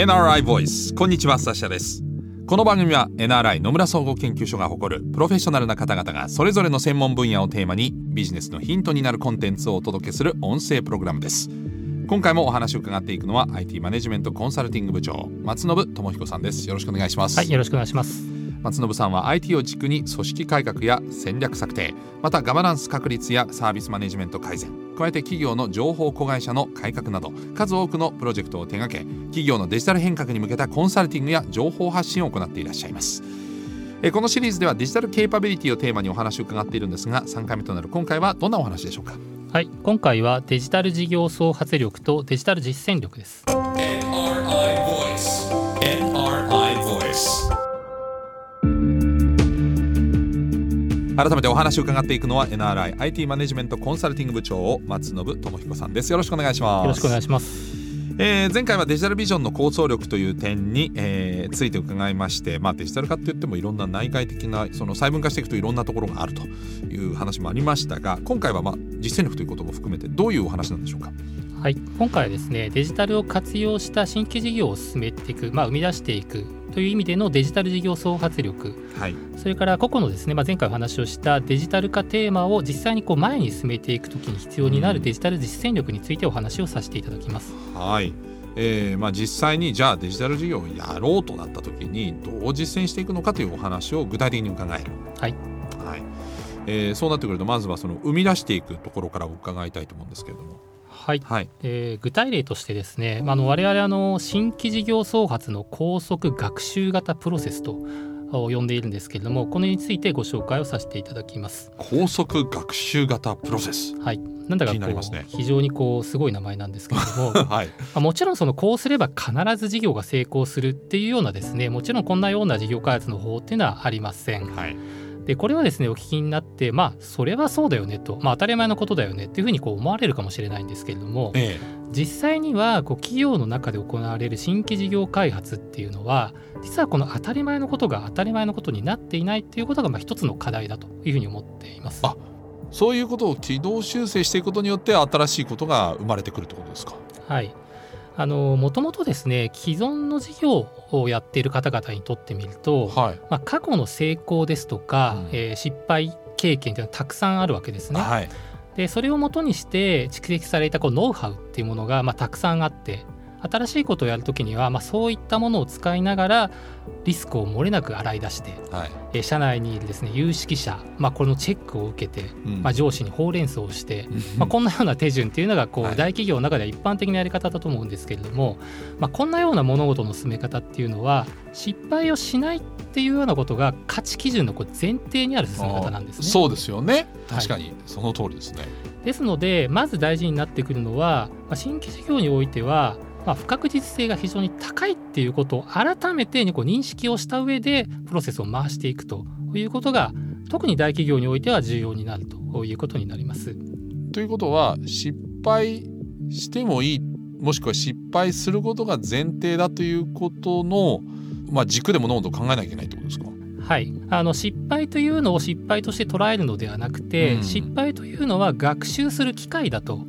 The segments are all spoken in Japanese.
NRI ボイス。こんにちはサシャです。この番組は NRI 野村総合研究所が誇るプロフェッショナルな方々がそれぞれの専門分野をテーマにビジネスのヒントになるコンテンツをお届けする音声プログラムです。今回もお話を伺っていくのは IT マネジメントコンサルティング部長松信智彦さんです。よろしくお願いします。はいよろしくお願いします。松信さんは IT を軸に組織改革や戦略策定またガバナンス確立やサービスマネジメント改善加えて企業の情報子会社の改革など数多くのプロジェクトを手掛け企業のデジタル変革に向けたコンサルティングや情報発信を行っていらっしゃいます。このシリーズではデジタルケーパビリティをテーマにお話を伺っているんですが3回目となる今回はどんなお話でしょうか？はい今回はデジタル事業創発力とデジタル実践力です。改めてお話を伺っていくのは NRIIT マネジメントコンサルティング部長松信智彦さんです。よろしくお願いします。よろしくお願いします。えー、前回はデジタルビジョンの構想力という点に、えー、ついて伺いまして、まあ、デジタル化って言ってもいろんな内外的なその細分化していくといろんなところがあるという話もありましたが今回はまあ実践力ということも含めてどういうお話なんでしょうか？はい。今回はですねデジタルを活用した新規事業を進めていく、まあ、生み出していくという意味でのデジタル事業創発力、はい、それから個々のですね、まあ、前回お話をしたデジタル化テーマを実際にこう前に進めていくときに必要になるデジタル実践力についてお話をさせていただきます。はいえーまあ、実際にじゃあデジタル事業をやろうとなった時にどう実践していくのかというお話を具体的に伺える。はい、はいえー、そうなってくるとまずはその生み出していくところから伺いたいと思うんですけれども。はい、はい、えー、具体例としてですね、まあ、の我々あの新規事業創発の高速学習型プロセスと呼んでいるんですけれどもこれについてご紹介をさせていただきます。高速学習型プロセス。はい。なんだかこう、ね、非常にこうすごい名前なんですけれども、はい、まもちろんそのこうすれば必ず事業が成功するっていうようなですねもちろんこんなような事業開発の方っていうのはありません。はいでこれはですねお聞きになってまあそれはそうだよねと、まあ、当たり前のことだよねっていうふうにこう思われるかもしれないんですけれども、ええ、実際にはこう企業の中で行われる新規事業開発っていうのは実はこの当たり前のことが当たり前のことになっていないっていうことがまあ一つの課題だというふうに思っています。あそういうことを軌道修正していくことによって新しいことが生まれてくるってことですか？はいもともとですね既存の事業をやっている方々にとってみると、はい、まあ、過去の成功ですとか、うん、えー、失敗経験というのはたくさんあるわけですね。はい、でそれをもとにして蓄積されたこうノウハウっていうものが、まあ、たくさんあって新しいことをやるときには、まあ、そういったものを使いながらリスクを漏れなく洗い出して、はい、え社内にいるですね有識者、まあ、このチェックを受けて、うん、まあ、上司にほうれん草をして、まあ、こんなような手順っていうのがこう、はい、大企業の中では一般的なやり方だと思うんですけれども、まあ、こんなような物事の進め方っていうのは失敗をしないっていうようなことが価値基準のこう前提にある進め方なんですね。そうですよね。確かに。その通りですね、はい、ですのでまず大事になってくるのは、まあ、新規事業においてはまあ、不確実性が非常に高いっていうことを改めてこう認識をした上でプロセスを回していくということが特に大企業においては重要になるということになります。ということは失敗してもいいもしくは失敗することが前提だということの、まあ、軸でものと考えなきゃいけないってことですか？はい、あの失敗というのを失敗として捉えるのではなくて、うん、失敗というのは学習する機会だと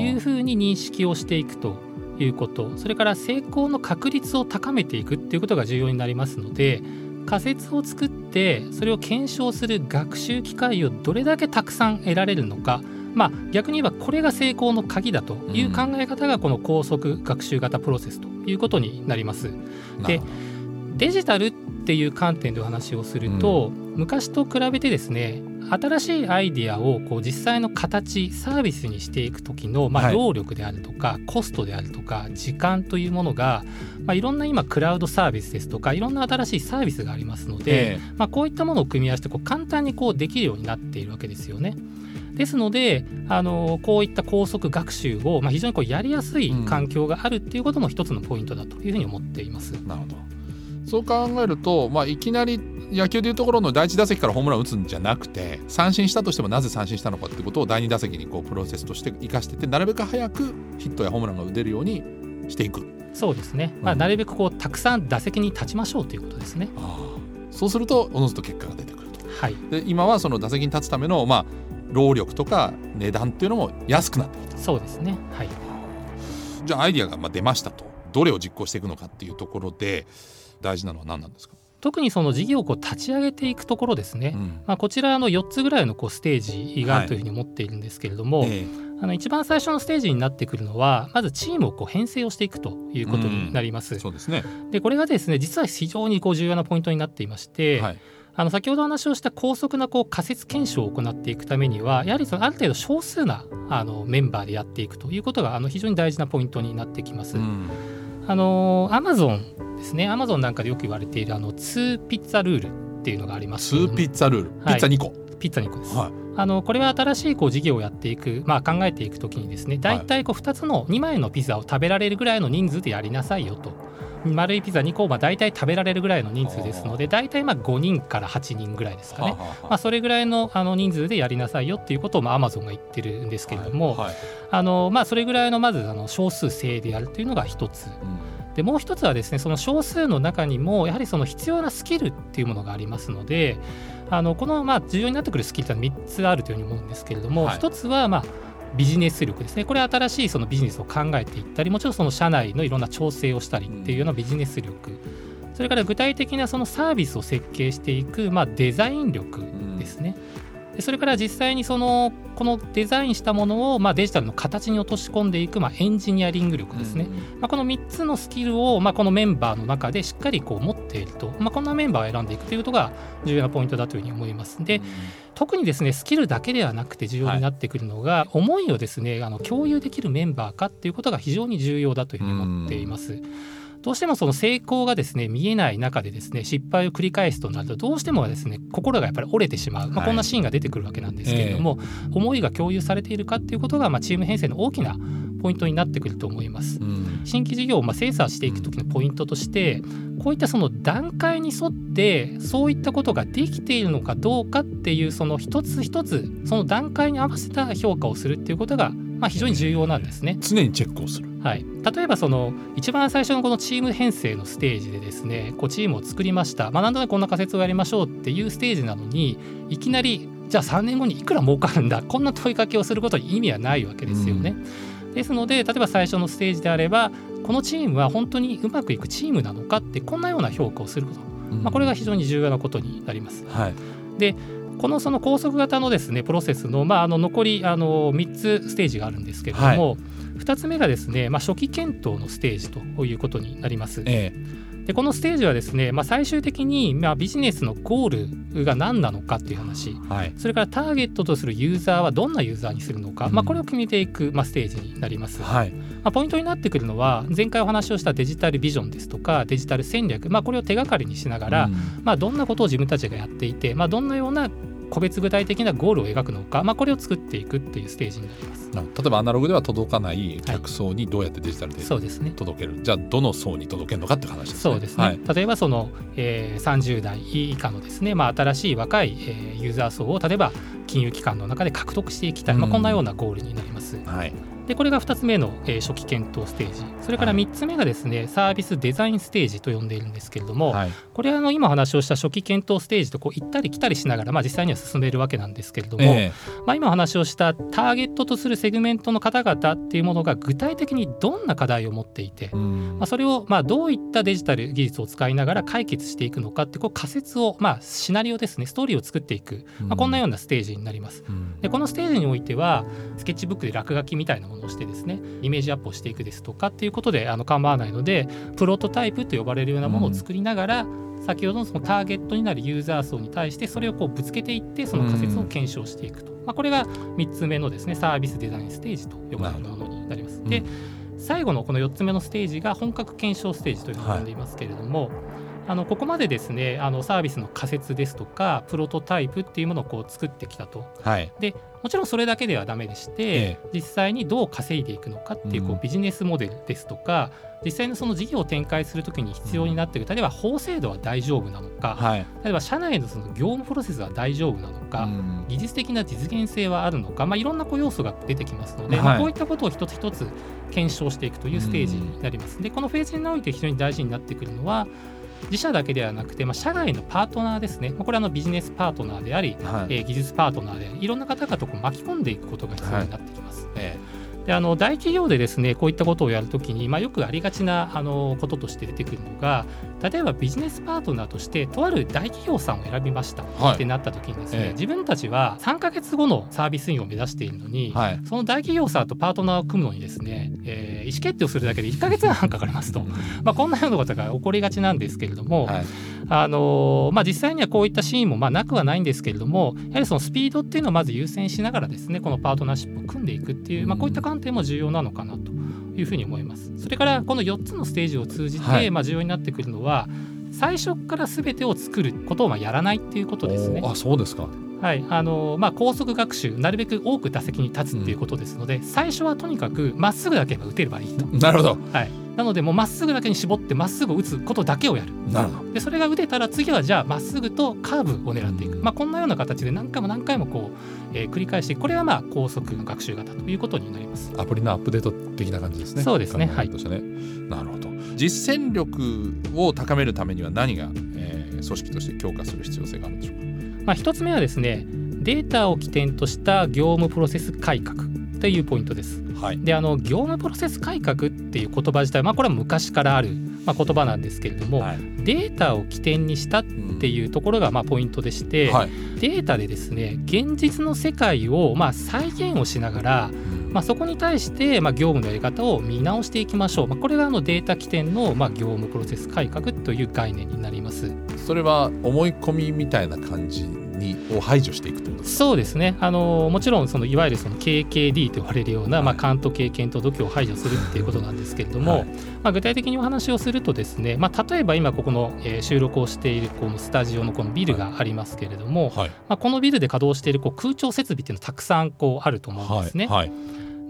いうふうに認識をしていくということそれから成功の確率を高めていくっていうことが重要になりますので仮説を作ってそれを検証する学習機会をどれだけたくさん得られるのかまあ、逆に言えばこれが成功の鍵だという考え方がこの高速学習型プロセスということになります。でデジタルっていう観点でお話をすると、うん、昔と比べてですね新しいアイディアをこう実際の形サービスにしていく時の、まあ、労力であるとか、はい、コストであるとか時間というものが、まあ、いろんな今クラウドサービスですとかいろんな新しいサービスがありますので、えー、まあ、こういったものを組み合わせてこう簡単にこうできるようになっているわけですよね。ですのであのこういった高速学習を、まあ、非常にこうやりやすい環境があるっていうことも一つのポイントだというふうに思っています。なるほどそう考えると、まあ、いきなり野球でいうところの第1打席からホームラン打つんじゃなくて三振したとしてもなぜ三振したのかってことを第2打席にこうプロセスとして生かしててなるべく早くヒットやホームランが打てるようにしていく。そうですね、まあ、なるべくこうたくさん打席に立ちましょうということですね。そうするとおのずと結果が出てくると。はい、で今はその打席に立つための、まあ、労力とか値段っていうのも安くなってきた。そうですね。はい、じゃあアイディアがまあ出ましたと。どれを実行していくのかっていうところで大事なのは何なんですか？特にその事業をこう立ち上げていくところですね、うん、まあ、こちらの4つぐらいのこうステージがあるというふうに思っているんですけれども、はいえ。ー、あの一番最初のステージになってくるのはまずチームをこう編成をしていくということになります。うん、そうですね。でこれがですね実は非常にこう重要なポイントになっていまして、はい。あの先ほど話をした高速なこう仮説検証を行っていくためにはやはりそのある程度少数なあのメンバーでやっていくということがあの非常に大事なポイントになってきます。うん、あのアマゾンですね。アマゾンなんかでよく言われているあの2ピッツァルールっていうのがあります。2ピッツァルール、ピッツァ2個。ピッツァ2個です、はい、あのこれは新しいこう事業をやっていく、まあ、考えていくときにですね大体こう2つの2枚のピザを食べられるぐらいの人数でやりなさいよと。丸いピザ2個は大体食べられるぐらいの人数ですので大体まあ5人から8人ぐらいですかね、まあ、それぐらいのあの人数でやりなさいよっていうことをアマゾンが言ってるんですけれども、あのまあ、それぐらいのまずあの少数制でやるというのが一つ。でもう一つはですねその少数の中にもやはりその必要なスキルっていうものがありますのであのこのまあ重要になってくるスキルって3つあるというふうに思うんですけれども、はい、1つはまあビジネス力ですね。これは新しいそのビジネスを考えていったりもちろんその社内のいろんな調整をしたりっていうようなビジネス力、それから具体的なそのサービスを設計していく、まあ、デザイン力ですね。でそれから実際にそのこのデザインしたものをまあデジタルの形に落とし込んでいくまあエンジニアリング力ですね、まあ、この3つのスキルをまあこのメンバーの中でしっかりこう持っていると、まあ、こんなメンバーを選んでいくということが重要なポイントだというふうに思います。で特にですねスキルだけではなくて重要になってくるのが、はい、思いをですねあの共有できるメンバーかっていうことが非常に重要だというふうに思っています。どうしてもその成功がですね見えない中でですね失敗を繰り返すとなるとどうしてもですね心がやっぱり折れてしまう、まあ、こんなシーンが出てくるわけなんですけれども、はいえ。ー、思いが共有されているかっていうことが、まあ、チーム編成の大きなポイントになってくると思います。うん、新規事業をまあ精査していく時のポイントとしてこういったその段階に沿ってそういったことができているのかどうかっていうその一つ一つその段階に合わせた評価をするっていうことがまあ非常に重要なんですね。常にチェックをするはい、例えばその一番最初のこのチーム編成のステージでですねこうチームを作りました、まあ、なんとなくこんな仮説をやりましょうっていうステージなのにいきなりじゃあ3年後にいくら儲かるんだ？こんな問いかけをすることに意味はないわけですよね。うん、ですので例えば最初のステージであればこのチームは本当にうまくいくチームなのかってこんなような評価をすること、まあ、これが非常に重要なことになります。はい、でこのその高速型のですねプロセスの,、まあ、あの残りあの3つステージがあるんですけれども、はい2つ目がですね、まあ、初期検討のステージということになります。ええ、でこのステージはですね、まあ、最終的に、まあ、ビジネスのゴールが何なのかっていう話、はい、それからターゲットとするユーザーはどんなユーザーにするのか、うん、まあ、これを決めていく、まあ、ステージになります。はい、まあ、ポイントになってくるのは前回お話をしたデジタルビジョンですとかデジタル戦略、まあ、これを手がかりにしながら、うん、まあ、どんなことを自分たちがやっていて、まあ、どんなような個別具体的なゴールを描くのか、まあ、これを作っていくっていうステージになります。例えばアナログでは届かない客層にどうやってデジタルで届ける、はい、じゃあどの層に届けるのかって話ですね。そうですね、はい、例えばその、えー、30代以下のですね、まあ、新しい若い、えー、ユーザー層を例えば金融機関の中で獲得していきたい、まあ、こんなようなゴールになります。はいでこれが2つ目の、えー、初期検討ステージ。それから3つ目がですね、はい、サービスデザインステージと呼んでいるんですけれども、はい、これはあの今話をした初期検討ステージとこう行ったり来たりしながら、まあ、実際には進めるわけなんですけれども、えー、まあ、今話をしたターゲットとするセグメントの方々っていうものが具体的にどんな課題を持っていて、まあ、それをまあどういったデジタル技術を使いながら解決していくのかってこう仮説を、まあ、シナリオですねストーリーを作っていく、まあ、こんなようなステージになります。でこのステージにおいてはスケッチブックで落書きみたいなものをしてですねイメージアップをしていくですとかっていうことであの構わないのでプロトタイプと呼ばれるようなものを作りながら、うん、先ほどのそのターゲットになるユーザー層に対してそれをこうぶつけていってその仮説を検証していくと、うん、まあ、これが3つ目のですねサービスデザインステージと呼ばれるものになります。で最後のこの4つ目のステージが本格検証ステージというのを呼んでいますけれども、はいあのここまでですねあのサービスの仮説ですとかプロトタイプっていうものをこう作ってきたと、はい、でもちろんそれだけではダメでして、ええ、実際にどう稼いでいくのかっていうこうビジネスモデルですとか、うん、実際のその事業を展開するときに必要になっている例えば法制度は大丈夫なのか、はい、例えば社内のその業務プロセスは大丈夫なのか、うん、技術的な実現性はあるのか、まあ、いろんなこう要素が出てきますので、はい、まあ、こういったことを一つ一つ検証していくというステージになります。でこのフェーズにおいて非常に大事になってくるのは自社だけではなくて、まあ、社外のパートナーですね、まあ、これはあのビジネスパートナーであり、はい、えー、技術パートナーでありいろんな方々を巻き込んでいくことが必要になってきます。はい、であの大企業でですねこういったことをやるときに、まあ、よくありがちなあのこととして出てくるのが例えばビジネスパートナーとしてとある大企業さんを選びましたってなったときにですね、はい、自分たちは3か月後のサービスインを目指しているのに、はい、その大企業さんとパートナーを組むのにですね、えー、意思決定をするだけで1か月半かかりますと、まあ、こんなようなことが起こりがちなんですけれども、はい、あのまあ、実際にはこういったシーンもまあなくはないんですけれどもやはりそのスピードっていうのをまず優先しながらですねこのパートナーシップを組んでいくっていう、まあ、こういった観点も重要なのかなというふうに思います。それからこの4つのステージを通じて、まあ重要になってくるのは最初から全てを作ることをまあやらないっていうことですね。あそうですかはいあのまあ、高速学習なるべく多く打席に立つっていうことですので、うん、最初はとにかくまっすぐだけ打てればいいと。なるほど、はい、なのでもうまっすぐだけに絞ってまっすぐ打つことだけをやる。なるほど。でそれが打てたら次はじゃあまっすぐとカーブを狙っていく、まあ、こんなような形で何回も何回もこう、えー、繰り返してこれはまあ高速の学習型ということになります。アプリのアップデート的な感じですね。そうですね。はい。なるほど。実践力を高めるためには何が、えー、組織として強化する必要性があるんでしょうか？まあ、一つ目はですねデータを起点とした業務プロセス改革というポイントです。はい、であの業務プロセス改革っていう言葉自体、まあ、これは昔からある、まあ、言葉なんですけれども、はい、データを起点にしたっていうところがまあポイントでして、はい、データでですね現実の世界をまあ再現をしながら、まあ、そこに対してまあ業務のやり方を見直していきましょう、まあ、これがあのデータ起点のまあ業務プロセス改革という概念になります。それは思い込みみたいな感じにを排除していくということ。そうですね。あのもちろんそのいわゆるその KKD と呼ばれるような、はい、まあ、勘と経験と度胸を排除するっていうことなんですけれども、はい、まあ、具体的にお話をするとですね、まあ、例えば今ここの、えー、収録をしているこのスタジオのこのビルがありますけれども、はい、まあ、このビルで稼働しているこう空調設備っていうのはたくさんこうあると思うんですね。はい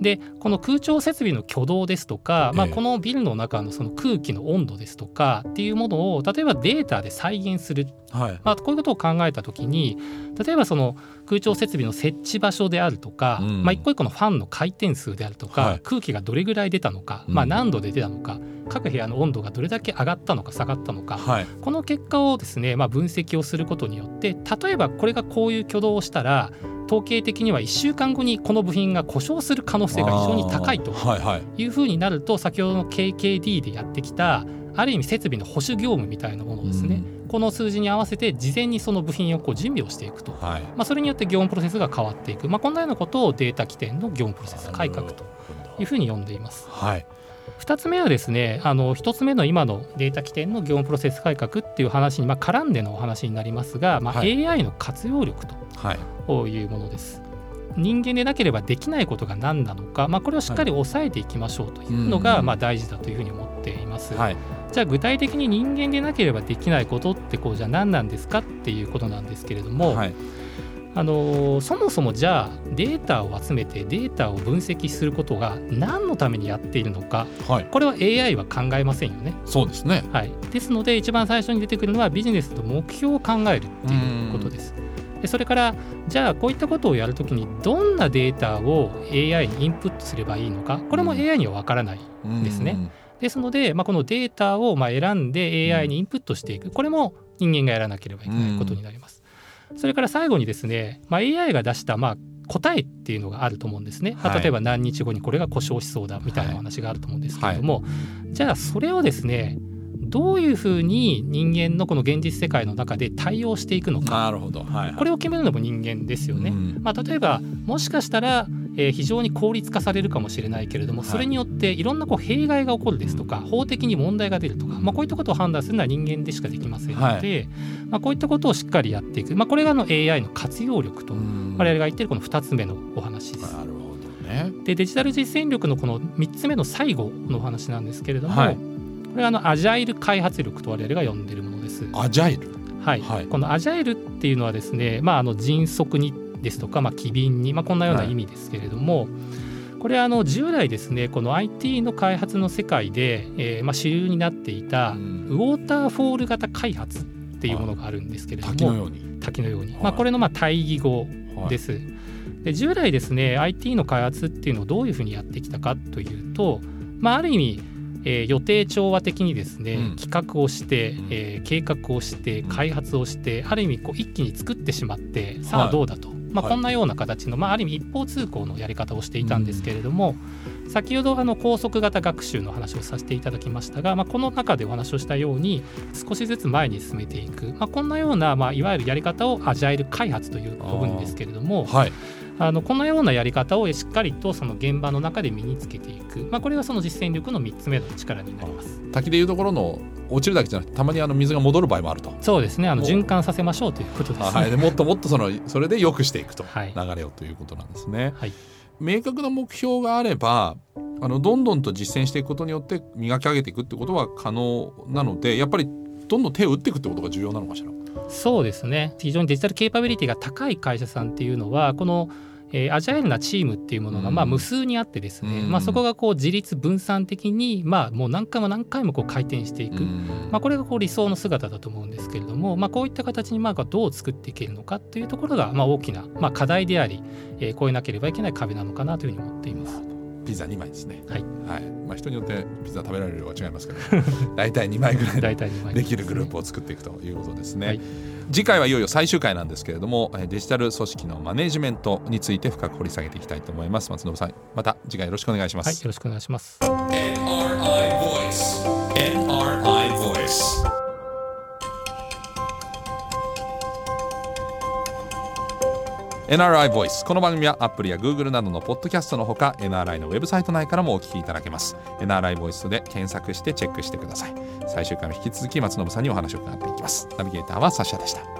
でこの空調設備の挙動ですとか、まあ、このビルの中のその空気の温度ですとかっていうものを例えばデータで再現する、はい、まあ、こういうことを考えた時に例えばその空調設備の設置場所であるとか、うん、まあ、一個一個のファンの回転数であるとか、はい、空気がどれぐらい出たのか、まあ、何度で出たのか、各部屋の温度がどれだけ上がったのか下がったのか、はい、この結果をですね、まあ、分析をすることによって例えばこれがこういう挙動をしたら統計的には1週間後にこの部品が故障する可能性が非常に高いというふうになると先ほどの KKD でやってきたある意味設備の保守業務みたいなものをですね、うん、この数字に合わせて事前にその部品をこう準備をしていくと、はい、まあ、それによって業務プロセスが変わっていく、まあ、こんなようなことをデータ起点の業務プロセス改革というふうに呼んでいます。はい2つ目はですねあの1つ目の今のデータ起点の業務プロセス改革っていう話に、まあ、絡んでのお話になりますが、まあ、AI の活用力とい。うものです。はい人間でなければできないことが何なのか、まあ、これをしっかり抑えていきましょうというのが、まあ、大事だというふうに思っています。はい、じゃあ具体的に人間でなければできないことってこうじゃあ何なんですかっていうことなんですけれども、はい、あのそもそもじゃあデータを集めてデータを分析することが何のためにやっているのか、はい、これは AI は考えませんよね。そうですね、はい、ですので一番最初に出てくるのはビジネスの目標を考えるっていうことです。でそれからじゃあこういったことをやるときにどんなデータを AI にインプットすればいいのかこれも AI には分からないんですね。ですので、まあ、このデータをまあ選んで AI にインプットしていくこれも人間がやらなければいけないことになります。それから最後にですね、まあ、AI が出したまあ答えっていうのがあると思うんですね、はい、例えば何日後にこれが故障しそうだみたいな話があると思うんですけれども、はい。はい、じゃあそれをですねどういうふうに人間のこの現実世界の中で対応していくのか。なるほど、はいはい、これを決めるのも人間ですよね。うん、まあ、例えばもしかしたらえー、非常に効率化されるかもしれないけれどもそれによっていろんなこう弊害が起こるですとか法的に問題が出るとか、まあ、こういったことを判断するのは人間でしかできませんので、はい、まあ、こういったことをしっかりやっていく、まあ、これがの AI の活用力と我々が言っているこの2つ目のお話です。なるほどね、でデジタル実践力のこの3つ目の最後のお話なんですけれども、はい、これはあのアジャイル開発力と我々が呼んでいるものです。アジャイル？はい、はい、このアジャイルっていうのはですね、まあ、あの迅速にですとか、まあ、機敏に、まあ、こんなような意味ですけれども、はいこれはあの従来ですねこの IT の開発の世界で、えー、まあ主流になっていたウォーターフォール型開発っていうものがあるんですけれども、滝のように。滝のように、まあ、これのまあ対義語です。で従来ですね IT の開発っていうのをどういうふうにやってきたかというと、まあ、ある意味えー、予定調和的にですね、うん、企画をして、えー、計画をして開発をしてある意味こう一気に作ってしまってさあどうだとまあ、こんなような形の、まあ、ある意味一方通行のやり方をしていたんですけれども、先ほどあの高速型学習の話をさせていただきましたが、まあ、この中でお話をしたように少しずつ前に進めていく、まあ、こんなような、まあ、いわゆるやり方をアジャイル開発という部分ですけれども、はい、あのこのようなやり方をしっかりとその現場の中で身につけていく、まあ、これがその実践力の3つ目の力になります。滝でいうところの落ちるだけじゃなくてたまにあの水が戻る場合もあると。そうですね。あの循環させましょうということです、ね、はい、でもっともっとそのそれで良くしていくと、流れをということなんですね。はい、明確な目標があればあのどんどんと実践していくことによって磨き上げていくってことは可能なのでやっぱりどんどん手を打っていくってことが重要なのかしらそうですね。非常にデジタルケーパビリティが高い会社さんっていうのはこのえー、アジャイルなチームっていうものがまあ無数にあってですね、うん、まあ、そこがこう自立分散的にまあもう何回も何回もこう回転していく、うん、まあ、これがこう理想の姿だと思うんですけれども、まあ、こういった形にまあどう作っていけるのかというところがまあ大きなまあ課題であり、えー、超えなければいけない壁なのかなというふうに思っています。ピザ2枚ですね。はい。はい。まあ人によってピザ食べられる量は違いますけど、大体2枚ぐらいできるグループを作っていくということですね。はい次回はいよいよ最終回なんですけれどもデジタル組織のマネジメントについて深く掘り下げていきたいと思います松信さんまた次回よろしくお願いします、はい、よろしくお願いします NRI Voice NRI Voice NRI Voice この番組は Apple や Google などのポッドキャストのほか NRI のウェブサイト内からもお聞きいただけます。NRI ボイスで検索してチェックしてください。最終回も引き続き松信さんにお話を伺っていきます。ナビゲーターはサシャでした。